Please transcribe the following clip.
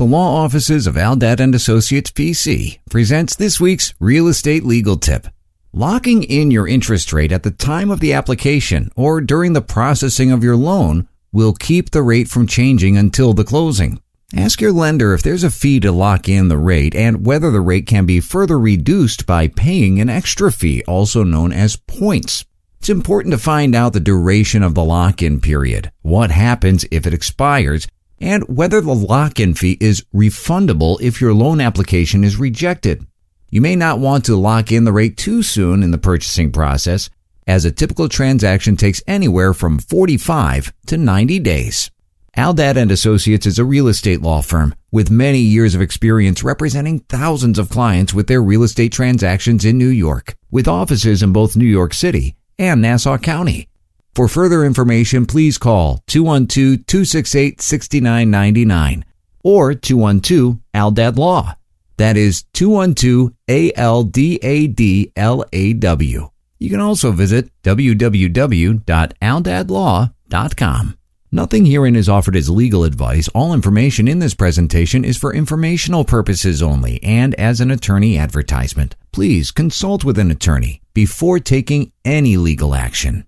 The law offices of Aldad and Associates PC presents this week's real estate legal tip. Locking in your interest rate at the time of the application or during the processing of your loan will keep the rate from changing until the closing. Ask your lender if there's a fee to lock in the rate and whether the rate can be further reduced by paying an extra fee, also known as points. It's important to find out the duration of the lock-in period, what happens if it expires, and whether the lock-in fee is refundable if your loan application is rejected. You may not want to lock in the rate too soon in the purchasing process, as a typical transaction takes anywhere from 45 to 90 days. Aldad and Associates is a real estate law firm with many years of experience representing thousands of clients with their real estate transactions in New York, with offices in both New York City and Nassau County. For further information, please call 212-268-6999 or 212-ALDAD Law. That is 212-ALDADLAW. You can also visit www.aldadlaw.com. Nothing herein is offered as legal advice. All information in this presentation is for informational purposes only and as an attorney advertisement. Please consult with an attorney before taking any legal action.